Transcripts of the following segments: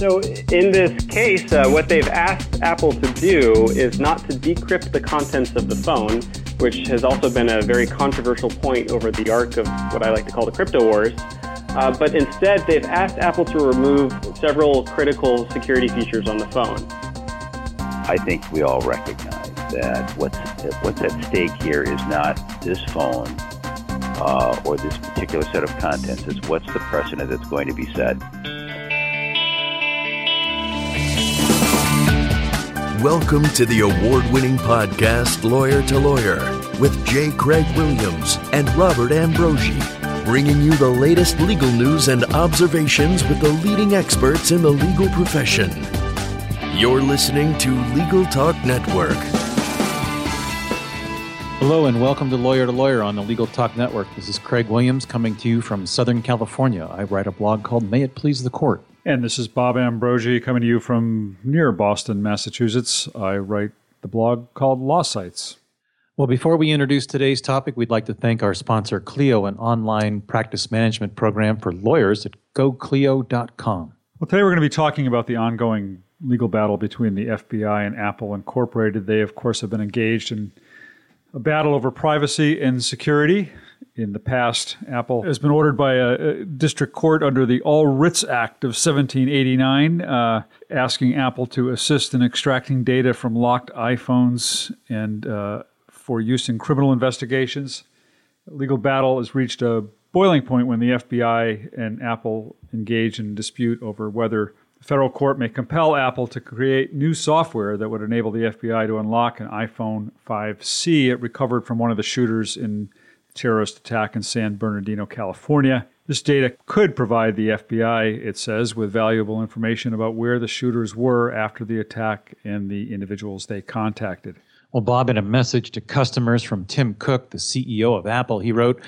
So, in this case, uh, what they've asked Apple to do is not to decrypt the contents of the phone, which has also been a very controversial point over the arc of what I like to call the crypto wars. Uh, but instead, they've asked Apple to remove several critical security features on the phone. I think we all recognize that what's what's at stake here is not this phone uh, or this particular set of contents. It's what's the precedent that's going to be set. Welcome to the award winning podcast, Lawyer to Lawyer, with J. Craig Williams and Robert Ambrogi, bringing you the latest legal news and observations with the leading experts in the legal profession. You're listening to Legal Talk Network. Hello and welcome to Lawyer to Lawyer on the Legal Talk Network. This is Craig Williams coming to you from Southern California. I write a blog called May It Please the Court. And this is Bob Ambrogi coming to you from near Boston, Massachusetts. I write the blog called Law Sites. Well, before we introduce today's topic, we'd like to thank our sponsor, Clio, an online practice management program for lawyers at goclio.com. Well, today we're going to be talking about the ongoing legal battle between the FBI and Apple Incorporated. They, of course, have been engaged in a battle over privacy and security. In the past, Apple has been ordered by a, district court under the All Writs Act of 1789, uh, asking Apple to assist in extracting data from locked iPhones and uh, for use in criminal investigations. legal battle has reached a boiling point when the FBI and Apple engage in dispute over whether the federal court may compel Apple to create new software that would enable the FBI to unlock an iPhone 5C it recovered from one of the shooters in the terrorist attack in San Bernardino, California. This data could provide the FBI, it says, with valuable information about where the shooters were after the attack and the individuals they contacted. Well, Bob, in a message to customers from Tim Cook, the CEO of Apple, he wrote,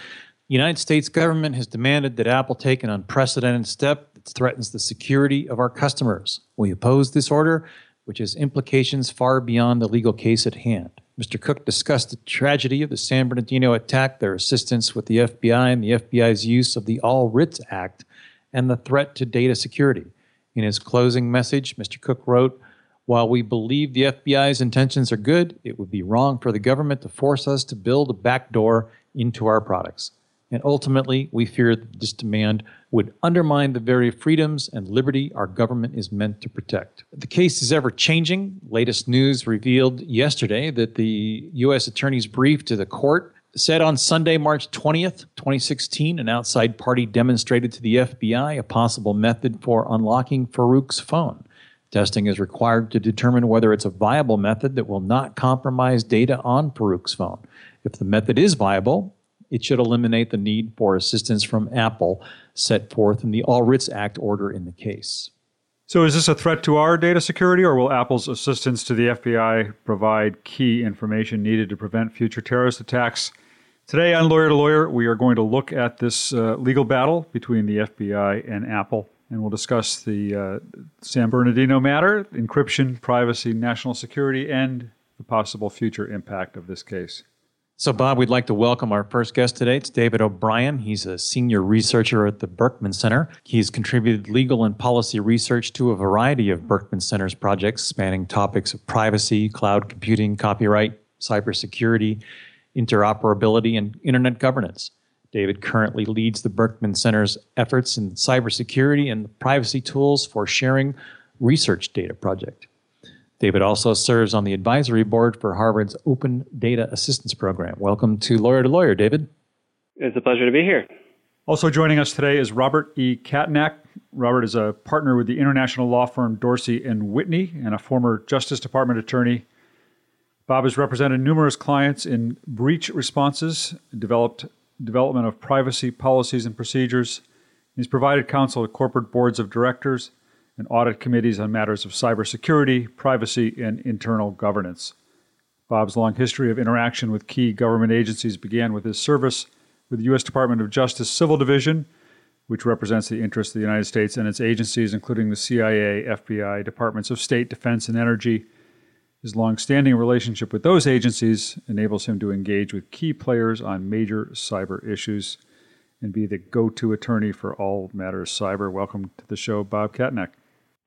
United States government has demanded that Apple take an unprecedented step threatens the security of our customers. We oppose this order, which has implications far beyond the legal case at hand. Mr. Cook discussed the tragedy of the San Bernardino attack, their assistance with the FBI, and the FBI's use of the All Writs Act, and the threat to data security. In his closing message, Mr. Cook wrote, While we believe the FBI's intentions are good, it would be wrong for the government to force us to build a backdoor into our products. And ultimately, we fear that this demand would undermine the very freedoms and liberty our government is meant to protect. The case is ever changing. Latest news revealed yesterday that the U.S. Attorney's brief to the court said on Sunday, March 20th, 2016, an outside party demonstrated to the FBI a possible method for unlocking Farook's phone. Testing is required to determine whether it's a viable method that will not compromise data on Farook's phone. If the method is viable, it should eliminate the need for assistance from Apple set forth in the All Writs Act order in the case. So, is this a threat to our data security, or will Apple's assistance to the FBI provide key information needed to prevent future terrorist attacks? Today on Lawyer to Lawyer, we are going to look at this uh, legal battle between the FBI and Apple, and we'll discuss the uh, San Bernardino matter, encryption, privacy, national security, and the possible future impact of this case. So, Bob, we'd like to welcome our first guest today. It's David O'Brien. He's a senior researcher at the Berkman Center. He's contributed legal and policy research to a variety of Berkman Center's projects spanning topics of privacy, cloud computing, copyright, cybersecurity, interoperability, and internet governance. David currently leads the Berkman Center's efforts in cybersecurity and privacy tools for sharing research data project. David also serves on the advisory board for Harvard's Open Data Assistance Program. Welcome to Lawyer to Lawyer, David. It's a pleasure to be here. Also joining us today is Robert E. Cattanach. Robert is a partner with the international law firm Dorsey and Whitney and a former Justice Department attorney. Bob has represented numerous clients in breach responses, developed development of privacy policies and procedures. He's provided counsel to corporate boards of directors and audit committees on matters of cybersecurity, privacy, and internal governance. Bob's long history of interaction with key government agencies began with his service with the U.S. Department of Justice Civil Division, which represents the interests of the United States and its agencies, including the CIA, FBI, Departments of State, Defense, and Energy. His long-standing relationship with those agencies enables him to engage with key players on major cyber issues and be the go-to attorney for all matters cyber. Welcome to the show, Bob Cattanach.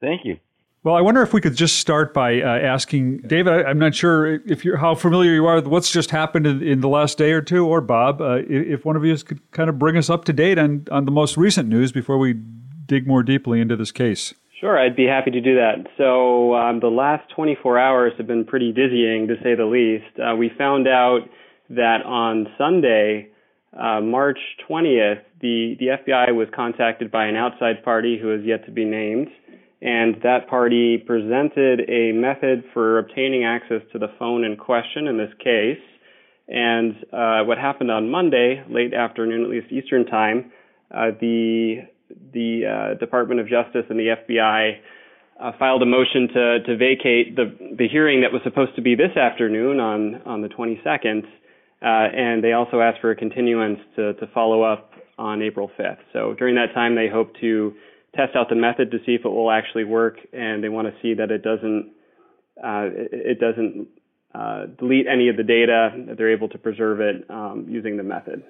Thank you. Well, I wonder if we could just start by uh, asking David. I, am not sure if you're how familiar you are with what's just happened in, in the last day or two, or Bob, uh, if one of you could kind of bring us up to date on on the most recent news before we dig more deeply into this case. Sure, I'd be happy to do that. So um, the last 24 hours have been pretty dizzying, to say the least. Uh, we found out that on Sunday, uh, March 20th, the the FBI was contacted by an outside party who has yet to be named and that party presented a method for obtaining access to the phone in question in this case. And uh, what happened on Monday, late afternoon, at least Eastern time, uh, the the uh, Department of Justice and the FBI uh, filed a motion to to vacate the the hearing that was supposed to be this afternoon on on the 22nd, uh, and they also asked for a continuance to to follow up on April 5th. So during that time, they hope to test out the method to see if it will actually work, and they want to see that it doesn't uh, it, doesn't uh, delete any of the data. That they're able to preserve it um, using the method.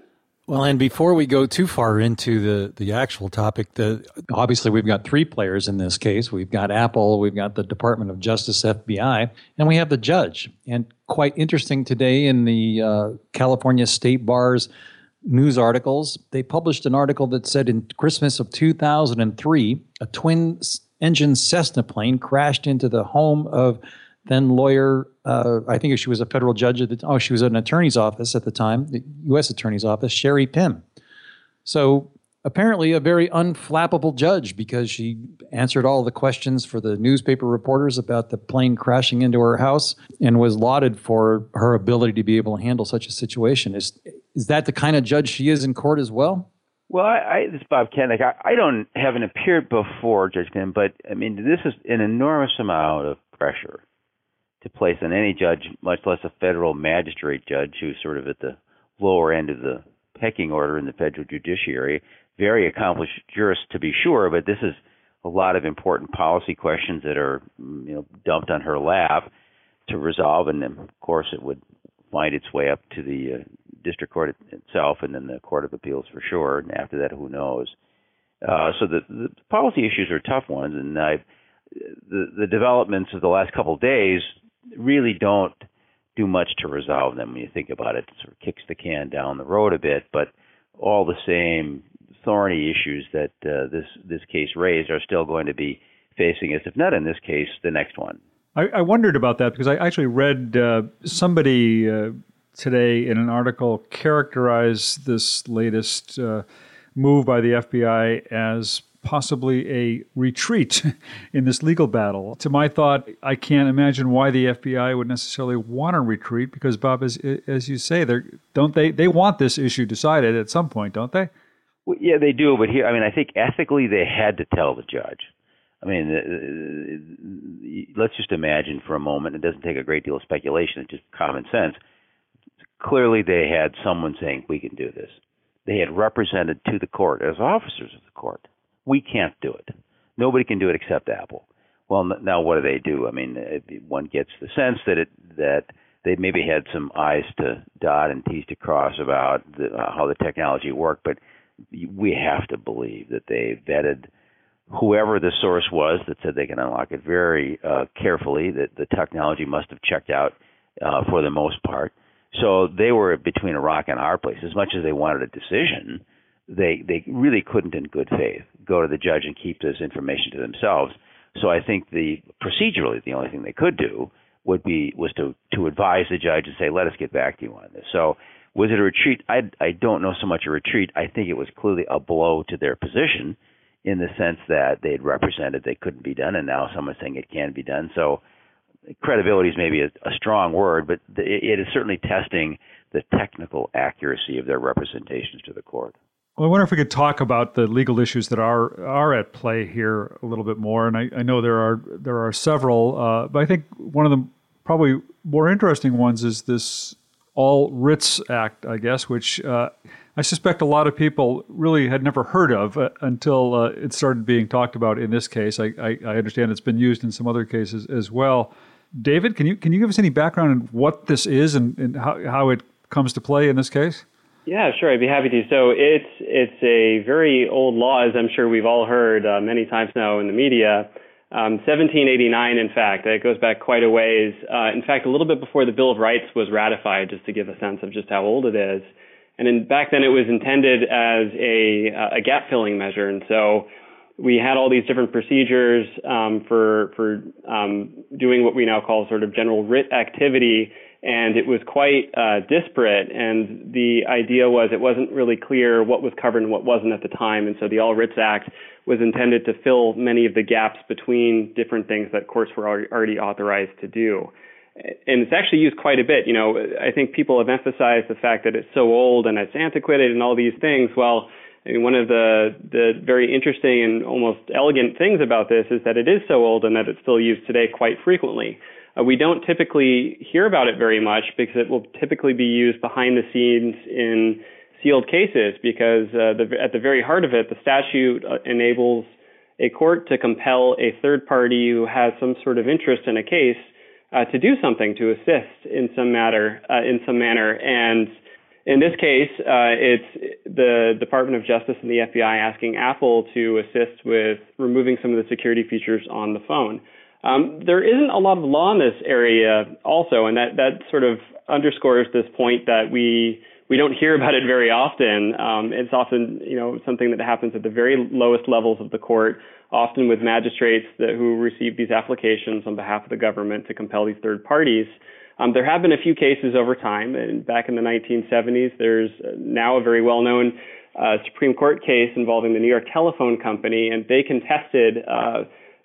Well, and before we go too far into the, the actual topic, the, obviously we've got three players in this case. We've got Apple, we've got the Department of Justice, FBI, and we have the judge. And quite interesting today in the uh, California State Bar's news articles. They published an article that said in Christmas of 2003, a twin engine Cessna plane crashed into the home of then lawyer, uh, I think she was a federal judge at the oh, she was an attorney's office at the time, the U.S. Attorney's Office, Sheri Pym. So apparently a very unflappable judge because she answered all the questions for the newspaper reporters about the plane crashing into her house and was lauded for her ability to be able to handle such a situation. Is that the kind of judge she is in court as well? Well, I, I this is Bob Cattanach. I, I don't haven't appeared before Judge Pym, but I mean this is an enormous amount of pressure to place on any judge, much less a federal magistrate judge who's sort of at the lower end of the pecking order in the federal judiciary very accomplished jurist to be sure, but this is a lot of important policy questions that are you know dumped on her lap to resolve, and of course it would find its way up to the uh, district court itself, and then the court of appeals for sure. And after that, who knows? Uh, so the, the policy issues are tough ones, and I, the the developments of the last couple of days really don't do much to resolve them when you think about it. It sort of kicks the can down the road a bit, but all the same, thorny issues that uh, this this case raised are still going to be facing us, if not in this case, the next one. I, I wondered about that because I actually read uh, somebody uh, today in an article characterize this latest uh, move by the FBI as possibly a retreat in this legal battle. To my thought, I can't imagine why the FBI would necessarily want to retreat because Bob, as as you say, they don't they they want this issue decided at some point, don't they? Well, yeah, they do, but here, I mean, I think ethically they had to tell the judge. I mean, let's just imagine for a moment. It doesn't take a great deal of speculation; it's just common sense. Clearly, they had someone saying, "We can do this." They had represented to the court as officers of the court. We can't do it. Nobody can do it except Apple. Well, now what do they do? I mean, one gets the sense that it that they maybe had some I's to dot and T's to cross about the, uh, how the technology worked, but we have to believe that they vetted whoever the source was that said they can unlock it very uh, carefully. That the technology must have checked out uh, for the most part. So they were between a rock and a hard place. As much as they wanted a decision, they they really couldn't, in good faith, go to the judge and keep this information to themselves. So I think the procedurally the only thing they could do would be was to to advise the judge and say, let us get back to you on this. So was it a retreat? I, I don't know so much a retreat. I think it was clearly a blow to their position in the sense that they had represented they couldn't be done, and now someone's saying it can be done. So credibility is maybe a, a strong word, but the, it is certainly testing the technical accuracy of their representations to the court. Well, I wonder if we could talk about the legal issues that are are at play here a little bit more. And I, I know there are there are several, uh, but I think one of the probably more interesting ones is this all Writs Act, I guess, which uh, I suspect a lot of people really had never heard of uh, until uh, it started being talked about in this case. I, I, I, understand it's been used in some other cases as well. David, can you can you give us any background on what this is and, and how, how it comes to play in this case? Yeah, sure. I'd be happy to. So it's it's a very old law, as I'm sure we've all heard uh, many times now in the media. Um, 1789, in fact, it goes back quite a ways. Uh, in fact, a little bit before the Bill of Rights was ratified, just to give a sense of just how old it is. And in, back then, it was intended as a, a gap filling measure, and so we had all these different procedures um, for for um, doing what we now call sort of general writ activity and it was quite uh, disparate. And the idea was it wasn't really clear what was covered and what wasn't at the time. And so the All Writs Act was intended to fill many of the gaps between different things that courts were already authorized to do. And it's actually used quite a bit. You know, I think people have emphasized the fact that it's so old and it's antiquated and all these things. Well, I mean, one of the the very interesting and almost elegant things about this is that it is so old and that it's still used today quite frequently. Uh, we don't typically hear about it very much because it will typically be used behind the scenes in sealed cases because uh, the, at the very heart of it, the statute uh, enables a court to compel a third party who has some sort of interest in a case uh, to do something to assist in some matter uh, in some manner and in this case, uh, it's the Department of Justice and the FBI asking Apple to assist with removing some of the security features on the phone. Um, there isn't a lot of law in this area also, and that, that sort of underscores this point that we we don't hear about it very often. Um, it's often you know something that happens at the very lowest levels of the court, often with magistrates that, who receive these applications on behalf of the government to compel these third parties. Um, there have been a few cases over time, and back in the 1970s, there's now a very well-known uh, Supreme Court case involving the New York Telephone Company, and they contested. Uh,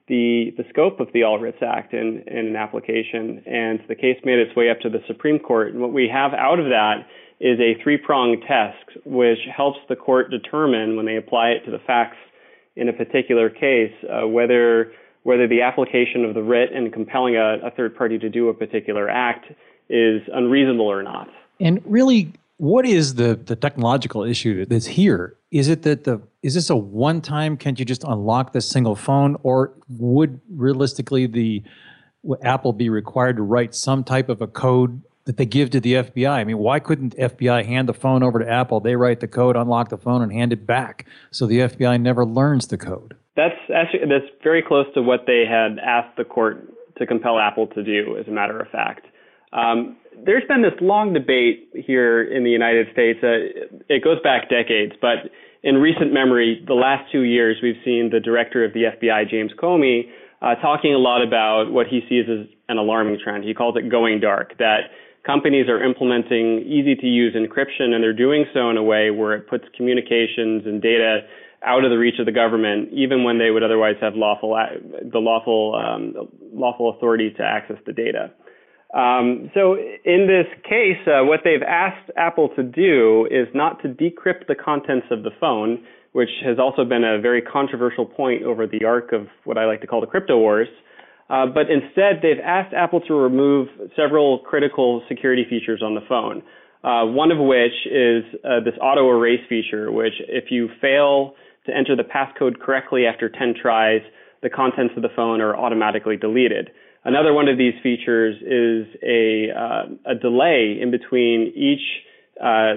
the, the scope of the All Writs Act in, in an application, and the case made its way up to the Supreme Court. And what we have out of that is a three pronged test, which helps the court determine when they apply it to the facts in a particular case uh, whether whether the application of the writ and compelling a, a third party to do a particular act is unreasonable or not. And really, what is the the technological issue that's here? Is it that the is this a one time? Can't you just unlock this single phone, or would realistically the Apple be required to write some type of a code that they give to the FBI? I mean, why couldn't FBI hand the phone over to Apple? They write the code, unlock the phone, and hand it back, so the FBI never learns the code. That's actually that's very close to what they had asked the court to compel Apple to do. As a matter of fact. Um, there's been this long debate here in the United States. Uh, it goes back decades, but in recent memory, the last two years, we've seen the director of the FBI, James Comey, uh, talking a lot about what he sees as an alarming trend. He calls it going dark, that companies are implementing easy to use encryption and they're doing so in a way where it puts communications and data out of the reach of the government, even when they would otherwise have lawful, the lawful, um, lawful authority to access the data. Um, so in this case, uh, what they've asked Apple to do is not to decrypt the contents of the phone, which has also been a very controversial point over the arc of what I like to call the crypto wars. Uh, but instead, they've asked Apple to remove several critical security features on the phone. Uh, one of which is uh, this auto erase feature, which if you fail to enter the passcode correctly after 10 tries, the contents of the phone are automatically deleted. Another one of these features is a, uh, a delay in between each, uh,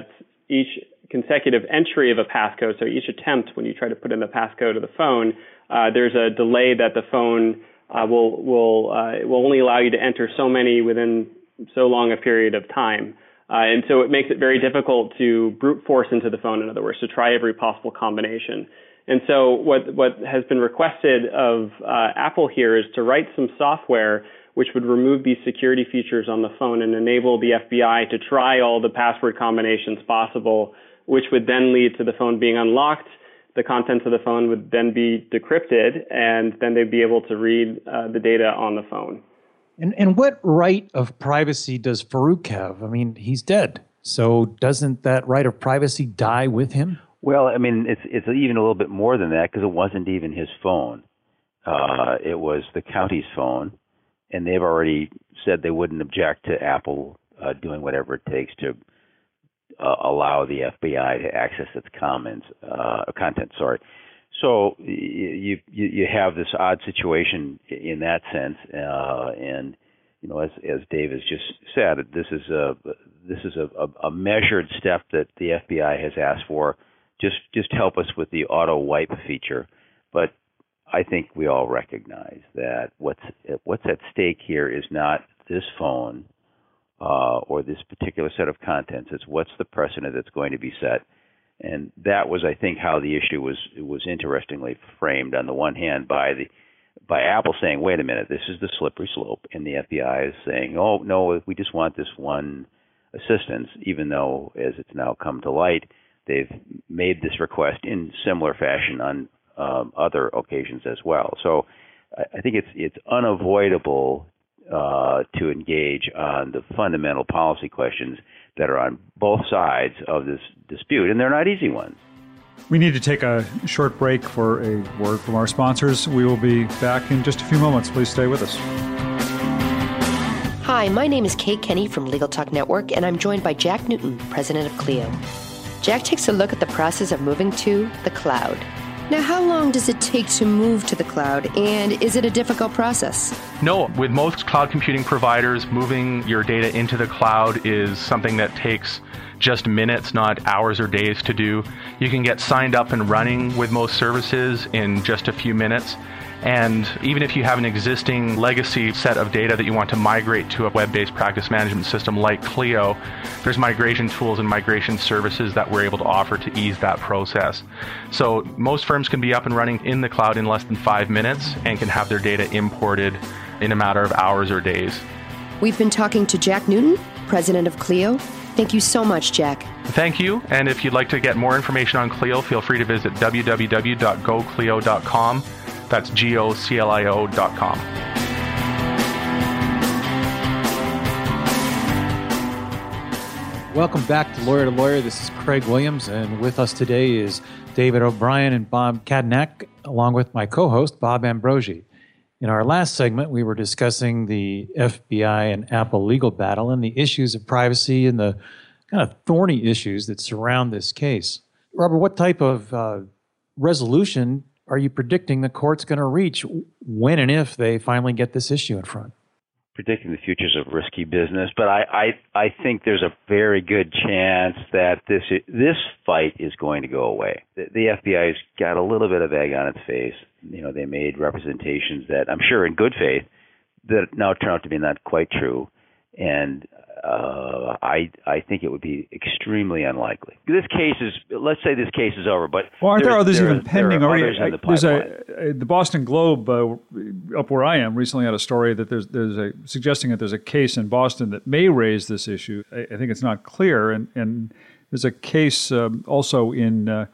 each consecutive entry of a passcode. So each attempt, when you try to put in the passcode of the phone, uh, there's a delay that the phone uh, will will uh, will only allow you to enter so many within so long a period of time. Uh, and so it makes it very difficult to brute force into the phone, in other words, to try every possible combination. And so what, what has been requested of uh, Apple here is to write some software which would remove these security features on the phone and enable the FBI to try all the password combinations possible, which would then lead to the phone being unlocked. The contents of the phone would then be decrypted, and then they'd be able to read uh, the data on the phone. And, and what right of privacy does Farook have? I mean, he's dead. So doesn't that right of privacy die with him? Well, I mean, it's it's even a little bit more than that because it wasn't even his phone. Uh, it was the county's phone, and they've already said they wouldn't object to Apple uh, doing whatever it takes to uh, allow the FBI to access its comments, uh, content. Sorry. So you, you you have this odd situation in that sense, uh, and you know, as as Dave has just said, this is a this is a, a measured step that the FBI has asked for just just help us with the auto wipe feature. But I think we all recognize that what's what's at stake here is not this phone uh, or this particular set of contents. It's what's the precedent that's going to be set, and that was, I think, how the issue was was interestingly framed. On the one hand, by the by Apple saying, "Wait a minute, this is the slippery slope," and the FBI is saying, "Oh no, we just want this one assistance," even though, as it's now come to light, they've made this request in similar fashion on um, other occasions as well. So I think it's it's unavoidable uh, to engage on the fundamental policy questions that are on both sides of this dispute, and they're not easy ones. We need to take a short break for a word from our sponsors. We will be back in just a few moments. Please stay with us. Hi, my name is Kate Kenny from Legal Talk Network, and I'm joined by Jack Newton, president of Clio. Jack takes a look at the process of moving to the cloud. Now, how long does it take to move to the cloud, and is it a difficult process? No, with most cloud computing providers, moving your data into the cloud is something that takes just minutes, not hours or days to do. You can get signed up and running with most services in just a few minutes. And even if you have an existing legacy set of data that you want to migrate to a web based practice management system like Clio, there's migration tools and migration services that we're able to offer to ease that process. So most firms can be up and running in the cloud in less than five minutes and can have their data imported in a matter of hours or days. We've been talking to Jack Newton, president of Clio. Thank you so much, Jack. Thank you. And if you'd like to get more information on Clio, feel free to visit www.goclio.com. That's G O C L I O dot com. Welcome back to Lawyer to Lawyer. This is Craig Williams, and with us today is David O'Brien and Bob Cattanach, along with my co host, Bob Ambrogi. In our last segment, we were discussing the FBI and Apple legal battle and the issues of privacy and the kind of thorny issues that surround this case. Robert, what type of uh, resolution are you predicting the court's going to reach when and if they finally get this issue in front? Predicting the future is a risky business, but I, I I think there's a very good chance that this this fight is going to go away. The, the FBI's got a little bit of egg on its face. You know, they made representations that I'm sure in good faith that now turn out to be not quite true, and uh, I I think it would be extremely unlikely. This case is let's say this case is over, but well, aren't there others there even are, pending there already? the there's a, a, the Boston Globe uh, up where I am recently had a story that there's there's a suggesting that there's a case in Boston that may raise this issue. I, I think it's not clear, and and there's a case um, also in. Uh,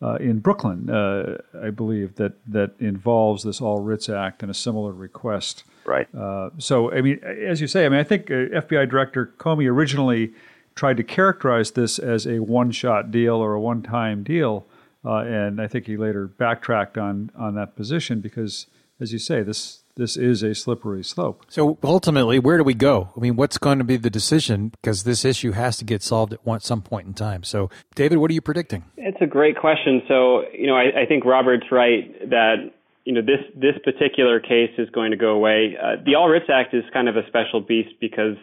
uh, in Brooklyn, uh, I believe that that involves this All Writs Act and a similar request. Right. Uh, so, I mean, as you say, I mean, I think uh, FBI Director Comey originally tried to characterize this as a one-shot deal or a one-time deal, uh, and I think he later backtracked on on that position because, as you say, this this is a slippery slope. So ultimately, where do we go? I mean, what's going to be the decision? Because this issue has to get solved at one, some point in time. So, David, what are you predicting? It's a great question. So, you know, I, I think Robert's right that you know this this particular case is going to go away. Uh, the All Writs Act is kind of a special beast because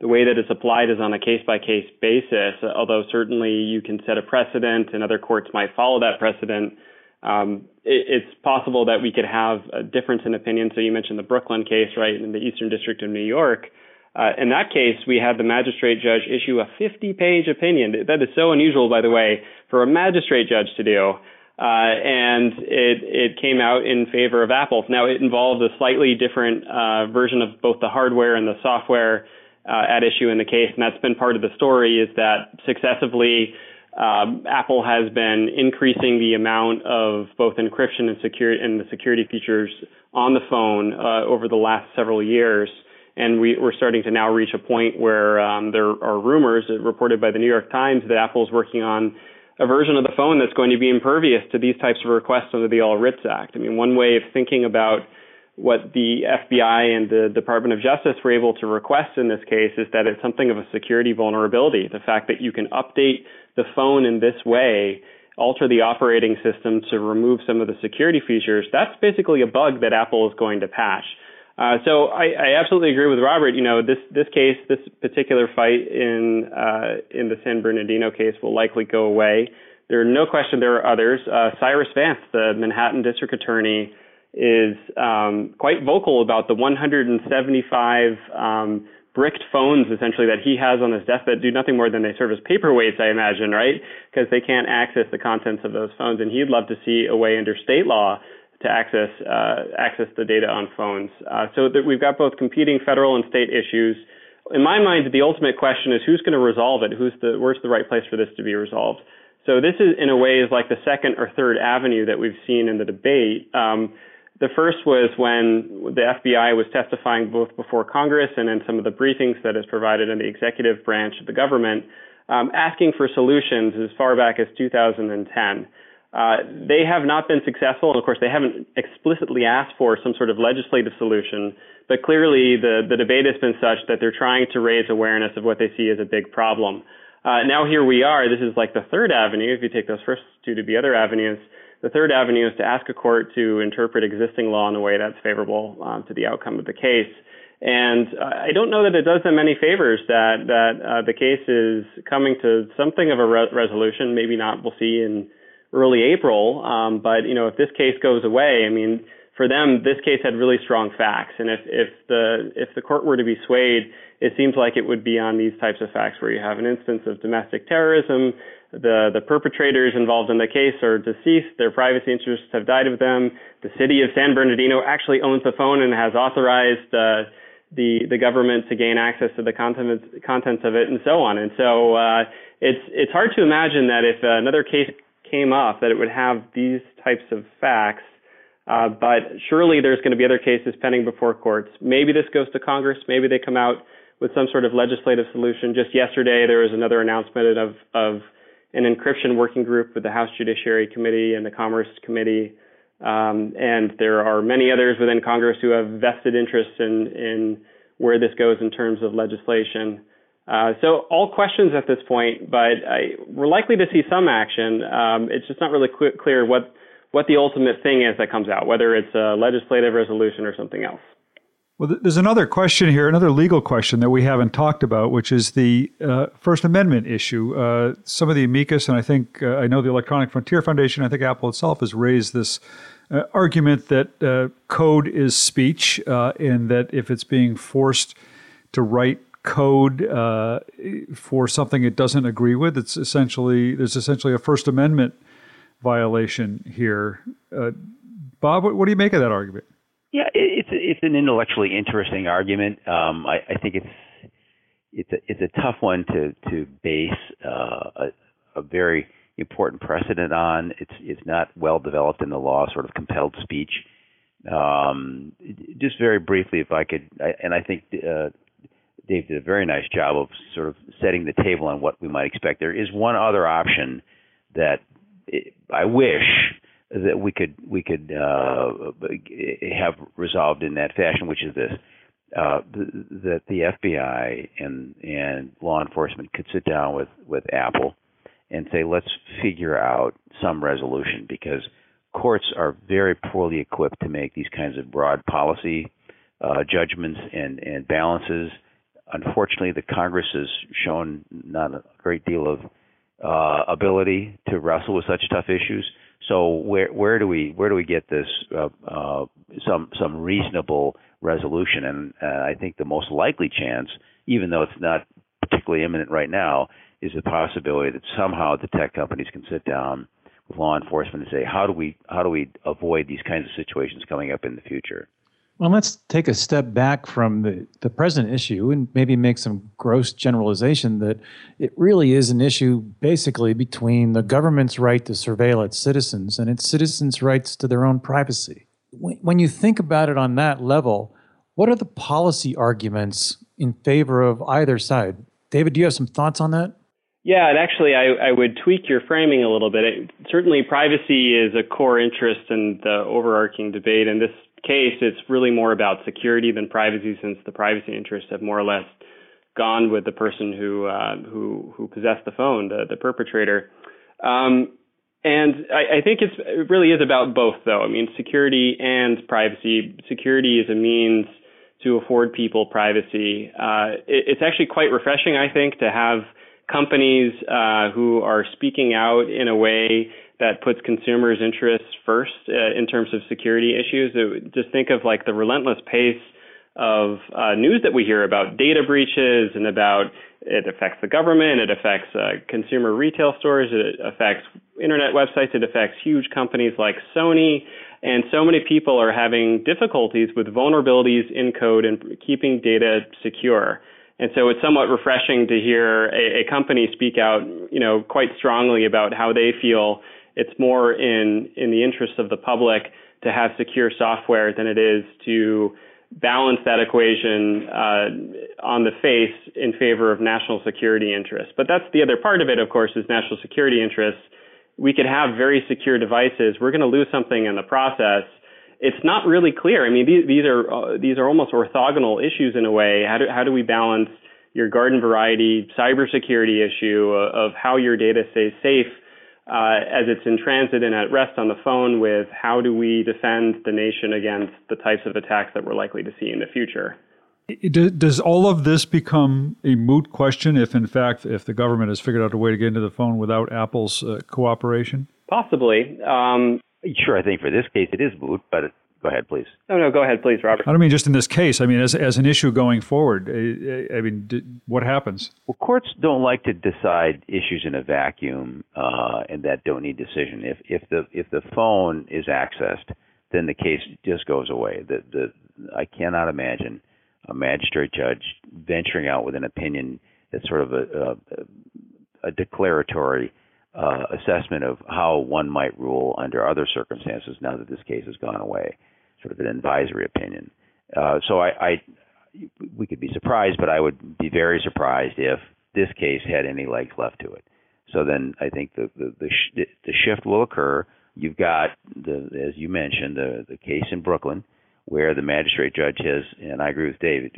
the way that it's applied is on a case by case basis. Although certainly you can set a precedent, and other courts might follow that precedent. Um, it, it's possible that we could have a difference in opinion. So you mentioned the Brooklyn case, right, in the Eastern District of New York. Uh, in that case, we had the magistrate judge issue a 50-page opinion. That is so unusual, by the way, for a magistrate judge to do. Uh, and it, it came out in favor of Apple. Now, it involved a slightly different uh, version of both the hardware and the software uh, at issue in the case, and that's been part of the story. Is that successively um, Apple has been increasing the amount of both encryption and security and the security features on the phone uh, over the last several years. And we, are starting to now reach a point where um, there are rumors reported by the New York Times that Apple is working on a version of the phone that's going to be impervious to these types of requests under the All Writs Act. I mean, one way of thinking about what the FBI and the Department of Justice were able to request in this case is that it's something of a security vulnerability. The fact that you can update the phone in this way, alter the operating system to remove some of the security features, that's basically a bug that Apple is going to patch. Uh, so I, I, absolutely agree with Robert. You know, this this case, this particular fight in uh, in the San Bernardino case will likely go away. There are no question there are others. Uh, Cyrus Vance, the Manhattan District Attorney, is um, quite vocal about the 175 um, bricked phones essentially that he has on his desk that do nothing more than they serve as paperweights, I imagine, right? Because they can't access the contents of those phones, and he'd love to see a way under state law to access uh, access the data on phones. Uh, so that we've got both competing federal and state issues. In my mind, the ultimate question is who's going to resolve it? Who's the where's the right place for this to be resolved? So this is in a way is like the second or third avenue that we've seen in the debate. Um, the first was when the FBI was testifying both before Congress and in some of the briefings that is provided in the executive branch of the government, um, asking for solutions as far back as 2010. Uh, they have not been successful, and of course, they haven't explicitly asked for some sort of legislative solution. But clearly, the, the debate has been such that they're trying to raise awareness of what they see as a big problem. Uh, now here we are. This is like the third avenue. If you take those first two to be other avenues, the third avenue is to ask a court to interpret existing law in a way that's favorable um, to the outcome of the case. And uh, I don't know that it does them any favors that that uh, the case is coming to something of a re- resolution. Maybe not. We'll see in early April. Um, but you know, if this case goes away, I mean, for them, this case had really strong facts. And if if the if the court were to be swayed, it seems like it would be on these types of facts where you have an instance of domestic terrorism, the, the perpetrators involved in the case are deceased. Their privacy interests have died with them. The city of San Bernardino actually owns the phone and has authorized uh, the the government to gain access to the contents contents of it, and so on. And so uh, it's it's hard to imagine that if another case came up, that it would have these types of facts. Uh, but surely there's going to be other cases pending before courts. Maybe this goes to Congress. Maybe they come out with some sort of legislative solution. Just yesterday, there was another announcement of of an encryption working group with the House Judiciary Committee and the Commerce Committee. Um, and there are many others within Congress who have vested interests in, in where this goes in terms of legislation. Uh, so all questions at this point, but I, we're likely to see some action. Um, it's just not really clear what what the ultimate thing is that comes out, whether it's a legislative resolution or something else. Well, there's another question here, another legal question that we haven't talked about, which is the uh, First Amendment issue. Uh, some of the amicus, and I think uh, I know the Electronic Frontier Foundation, I think Apple itself has raised this uh, argument that uh, code is speech, uh, and that if it's being forced to write code for something it doesn't agree with, it's essentially there's essentially a First Amendment violation here. Bob, what, what do you make of that argument? Yeah, it's it's an intellectually interesting argument. Um, I, I think it's it's a it's a tough one to to base uh, a, a very important precedent on. It's it's not well developed in the law, sort of compelled speech. Um, just very briefly, if I could, I, and I think uh, Dave did a very nice job of sort of setting the table on what we might expect. There is one other option that I wish that we could we could uh, have resolved in that fashion, which is this: uh, that the FBI and and law enforcement could sit down with with Apple and say, let's figure out some resolution because courts are very poorly equipped to make these kinds of broad policy uh, judgments and and balances. Unfortunately, the Congress has shown not a great deal of uh, ability to wrestle with such tough issues. So where where do we where do we get this uh, uh, some some reasonable resolution? And uh, I think the most likely chance, even though it's not particularly imminent right now, is the possibility that somehow the tech companies can sit down with law enforcement and say, how do we how do we avoid these kinds of situations coming up in the future? Well, let's take a step back from the, the present issue and maybe make some gross generalization that it really is an issue basically between the government's right to surveil its citizens and its citizens' rights to their own privacy. When you think about it on that level, what are the policy arguments in favor of either side? David, do you have some thoughts on that? Yeah, and actually, I, I would tweak your framing a little bit. It, certainly, privacy is a core interest in the overarching debate, and this case, it's really more about security than privacy, since the privacy interests have more or less gone with the person who uh, who who possessed the phone, the the perpetrator. Um, and I, I think it's it really is about both, though. I mean, security and privacy. Security is a means to afford people privacy. Uh, it, it's actually quite refreshing, I think, to have companies uh, who are speaking out in a way that puts consumers' interests first uh, in terms of security issues. It, just think of like the relentless pace of uh, news that we hear about data breaches and about it affects the government, it affects uh, consumer retail stores, it affects internet websites, it affects huge companies like Sony. And so many people are having difficulties with vulnerabilities in code and keeping data secure. And so it's somewhat refreshing to hear a, a company speak out, you know, quite strongly about how they feel it's more in, in the interest of the public to have secure software than it is to balance that equation uh, on the face in favor of national security interests. But that's the other part of it, of course, is national security interests. We could have very secure devices. We're going to lose something in the process. It's not really clear. I mean, these, these are uh, these are almost orthogonal issues in a way. How do how do we balance your garden variety cybersecurity issue of how your data stays safe uh, as it's in transit and at rest on the phone with how do we defend the nation against the types of attacks that we're likely to see in the future. Does all of this become a moot question if, in fact, if the government has figured out a way to get into the phone without Apple's uh, cooperation? Possibly. Um, sure, I think for this case it is moot, but Go ahead, please. No, no, go ahead, please, Robert. I don't mean just in this case. I mean, as, as an issue going forward, I, I mean, what happens? Well, courts don't like to decide issues in a vacuum uh, and that don't need decision. If if the if the phone is accessed, then the case just goes away. The the I cannot imagine a magistrate judge venturing out with an opinion that's sort of a, a, a declaratory uh, assessment of how one might rule under other circumstances now that this case has gone away sort of an advisory opinion. Uh, so I, I, we could be surprised, but I would be very surprised if this case had any legs left to it. So then I think the the the, sh- the shift will occur. You've got the as you mentioned the the case in Brooklyn where the magistrate judge has, and I agree with David,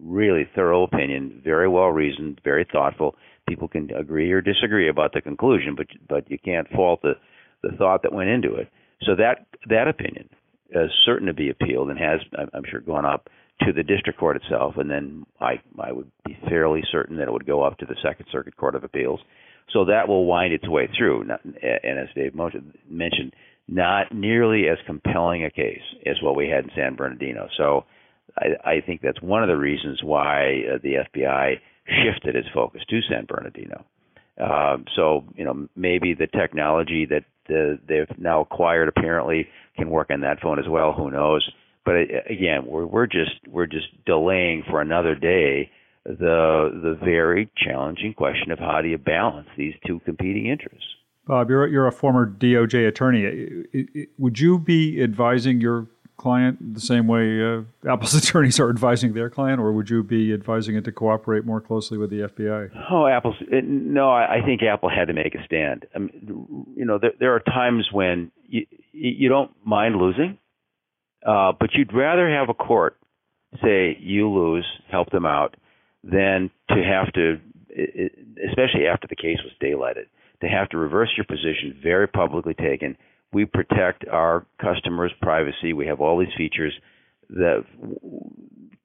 really thorough opinion, very well reasoned, very thoughtful. People can agree or disagree about the conclusion, but but you can't fault the the thought that went into it. So that that opinion uh, certain to be appealed and has, I'm sure, gone up to the district court itself, and then I I would be fairly certain that it would go up to the Second Circuit Court of Appeals. So that will wind its way through. And as Dave mentioned, not nearly as compelling a case as what we had in San Bernardino. So I, I think that's one of the reasons why uh, the FBI shifted its focus to San Bernardino. Um, so you know maybe the technology that uh, they've now acquired apparently can work on that phone as well. Who knows? But uh, again, we're we're just we're just delaying for another day the the very challenging question of how do you balance these two competing interests. Bob, you're you're a former DOJ attorney. Would you be advising your client the same way uh, Apple's attorneys are advising their client, or would you be advising it to cooperate more closely with the FBI? Oh, Apple's it, no. I, I think Apple had to make a stand. I mean, you know, there, there are times when you you don't mind losing, uh, but you'd rather have a court say you lose, help them out, than to have to, especially after the case was daylighted, to have to reverse your position very publicly taken we protect our customers' privacy. We have all these features that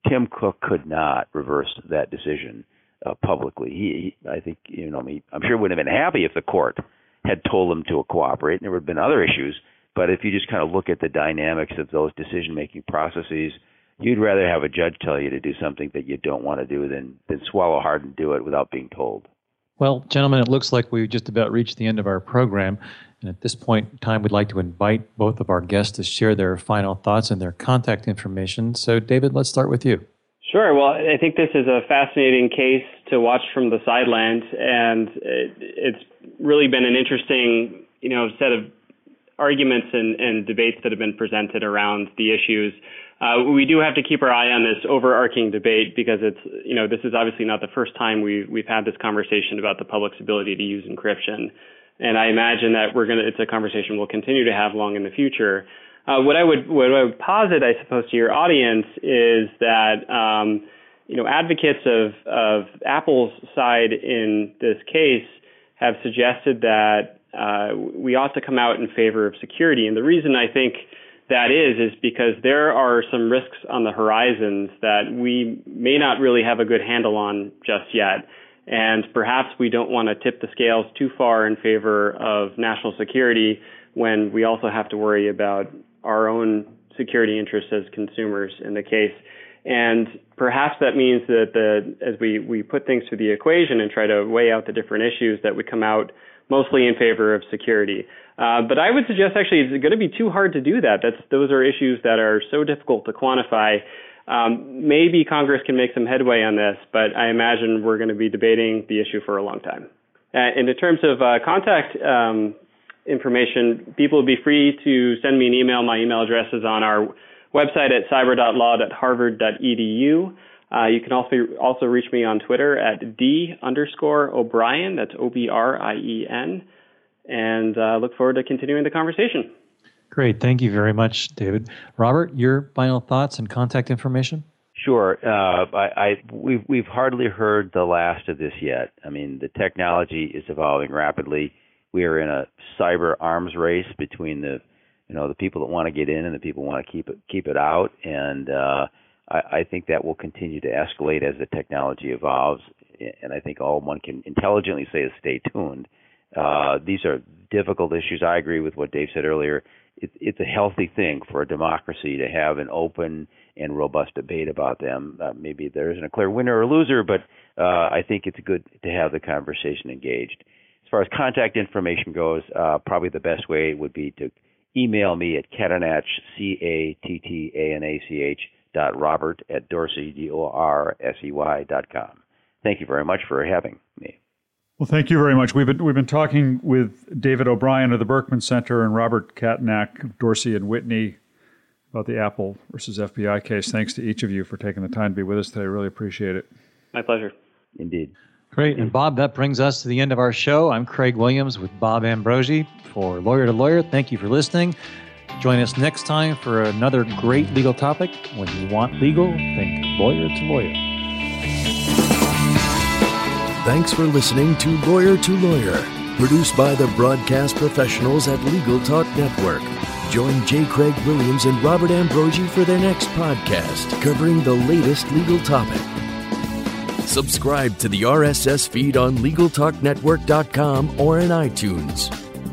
Tim Cook could not reverse that decision uh, publicly. He, he, I think, you know, he, I'm sure wouldn't have been happy if the court had told him to cooperate, and there would have been other issues. But if you just kind of look at the dynamics of those decision-making processes, you'd rather have a judge tell you to do something that you don't want to do than than swallow hard and do it without being told. Well, gentlemen, it looks like we've just about reached the end of our program. And at this point in time, we'd like to invite both of our guests to share their final thoughts and their contact information. So, David, let's start with you. Sure. Well, I think this is a fascinating case to watch from the sidelines, and it's really been an interesting, you know, set of arguments and, and debates that have been presented around the issues. Uh, we do have to keep our eye on this overarching debate because it's, you know, this is obviously not the first time we've, we've had this conversation about the public's ability to use encryption. And I imagine that we're going to, it's a conversation we'll continue to have long in the future. Uh, what I would, what I would posit, I suppose, to your audience is that, um, you know, advocates of, of Apple's side in this case have suggested that uh, we ought to come out in favor of security. And the reason I think that is, is because there are some risks on the horizons that we may not really have a good handle on just yet. And perhaps we don't want to tip the scales too far in favor of national security when we also have to worry about our own security interests as consumers in the case. And perhaps that means that the, as we, we put things through the equation and try to weigh out the different issues, that we come out mostly in favor of security. Uh, but I would suggest actually it's going to be too hard to do that. That's, those are issues that are so difficult to quantify. Um, maybe Congress can make some headway on this, but I imagine we're going to be debating the issue for a long time. Uh, and in terms of uh, contact um, information, people would be free to send me an email. My email address is on our website at cyber.law.harvard.edu. Uh, you can also also reach me on Twitter at d underscore O'Brien. That's O B R I E N, and uh, look forward to continuing the conversation. Great, thank you very much, David. Robert, your final thoughts and contact information. Sure. Uh, I, I, we've we've hardly heard the last of this yet. I mean, the technology is evolving rapidly. We are in a cyber arms race between the you know the people that want to get in and the people who want to keep it keep it out and uh, I, I think that will continue to escalate as the technology evolves and I think all one can intelligently say is stay tuned. Uh, these are difficult issues. I agree with what Dave said earlier. It, it's a healthy thing for a democracy to have an open and robust debate about them. Uh, maybe there isn't a clear winner or loser, but uh, I think it's good to have the conversation engaged. As far as contact information goes, uh, probably the best way would be to email me at Cattanach, C A T T A N A C H Robert at Dorsey, D O R S E Y dot com. Thank you very much for having me. Well, thank you very much. We've been, we've been talking with David O'Brien of the Berkman Center and Robert Cattanach of Dorsey and Whitney about the Apple versus FBI case. Thanks to each of you for taking the time to be with us today. I really appreciate it. My pleasure. Indeed. Great. And Bob, that brings us to the end of our show. I'm Craig Williams with Bob Ambrogi for Lawyer to Lawyer. Thank you for listening. Join us next time for another great legal topic. When you want legal, think lawyer to lawyer. Thanks for listening to Lawyer to Lawyer, produced by the broadcast professionals at Legal Talk Network. Join J. Craig Williams and Robert Ambrogi for their next podcast covering the latest legal topic. Subscribe to the RSS feed on LegalTalkNetwork.com or in iTunes.